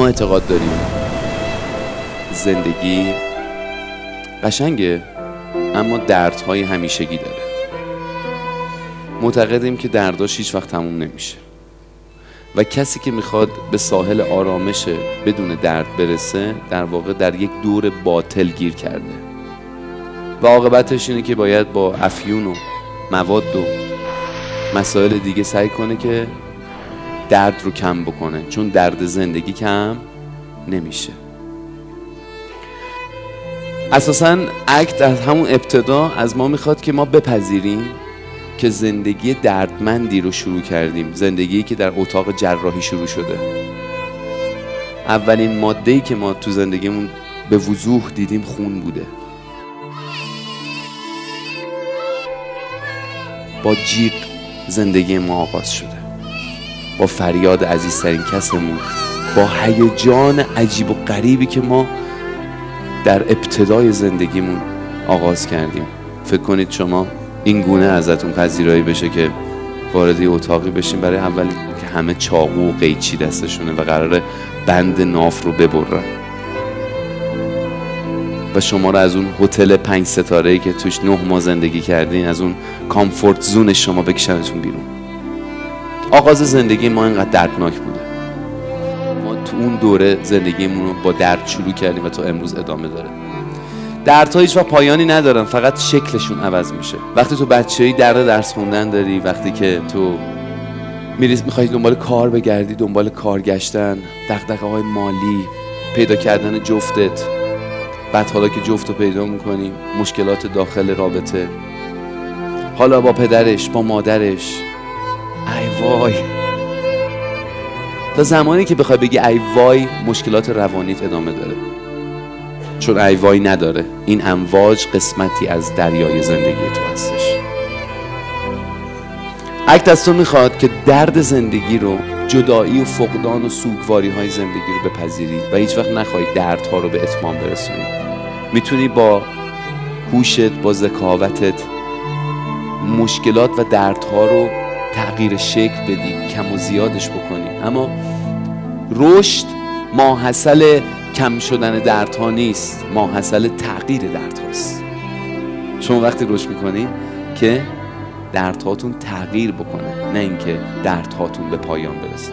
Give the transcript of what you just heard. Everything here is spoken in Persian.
ما اعتقاد داریم. زندگی قشنگه اما دردهای همیشگی داره. معتقدیم که درداش هیچ وقت تموم نمیشه. و کسی که می‌خواد به ساحل آرامش بدون درد برسه در واقع در یک دور باطل گیر کرده. و عاقبتش اینه که باید با افیون و مواد و مسائل دیگه سعی کنه که درد رو کم بکنه چون درد زندگی کم نمیشه. اساسا اکت از همون ابتدا از ما می‌خواد که ما بپذیریم که زندگی دردمندی رو شروع کردیم زندگی که در اتاق جراحی شروع شده. اولین ماده که ما تو زندگیمون به وضوح دیدیم خون بوده. با جیغ زندگی ما آغاز شده. با فریاد عزیزترین کسمون با هیجان عجیب و غریبی که ما در ابتدای زندگیمون آغاز کردیم. فکر کنید شما این گونه ازتون پذیرایی بشه که وارد اتاقی بشین برای اولی که همه چاقو و قیچی دستشونه و قراره بند ناف رو ببرن. و شما رو از اون هتل پنج ستاره که توش نه ماه زندگی کردین از اون کامفورت زون شما بکشنتون بیرون. آغاز زندگی ما اینقدر دردناک بوده. ما تو اون دوره زندگیمون رو با درد شروع کردیم و تا امروز ادامه داره. دردها هیچ و پایانی ندارن فقط شکلشون عوض میشه. وقتی تو بچه‌ای درد درس خوندن داری وقتی که تو میری می‌خوای دنبال کار بگردی دنبال کار گشتن دغدغه های مالی پیدا کردن جفتت بعد حالا که جفت رو پیدا می‌کنی مشکلات داخل رابطه. حالا با پدرش با مادرش وای. تا زمانی که بخوای بگی ای وای مشکلات روانیت ادامه داره. چون ای وای نداره این امواج قسمتی از دریای زندگی تو هستش. اکت از تو می‌خواد که درد زندگی رو جدایی و فقدان و سوگواری های زندگی رو بپذیری و هیچ وقت نخواهی دردها رو به اتمام برسونی می‌تونی با هوشت با ذکاوتت مشکلات و دردها رو تغییر شکل بدی کم و زیادش بکنی. اما رشد ماحصل کم شدن دردها نیست ماحصل تغییر دردهاست. شما وقتی رشد می‌کنین که دردهاتون تغییر بکنه نه اینکه دردهاتون به پایان برسه.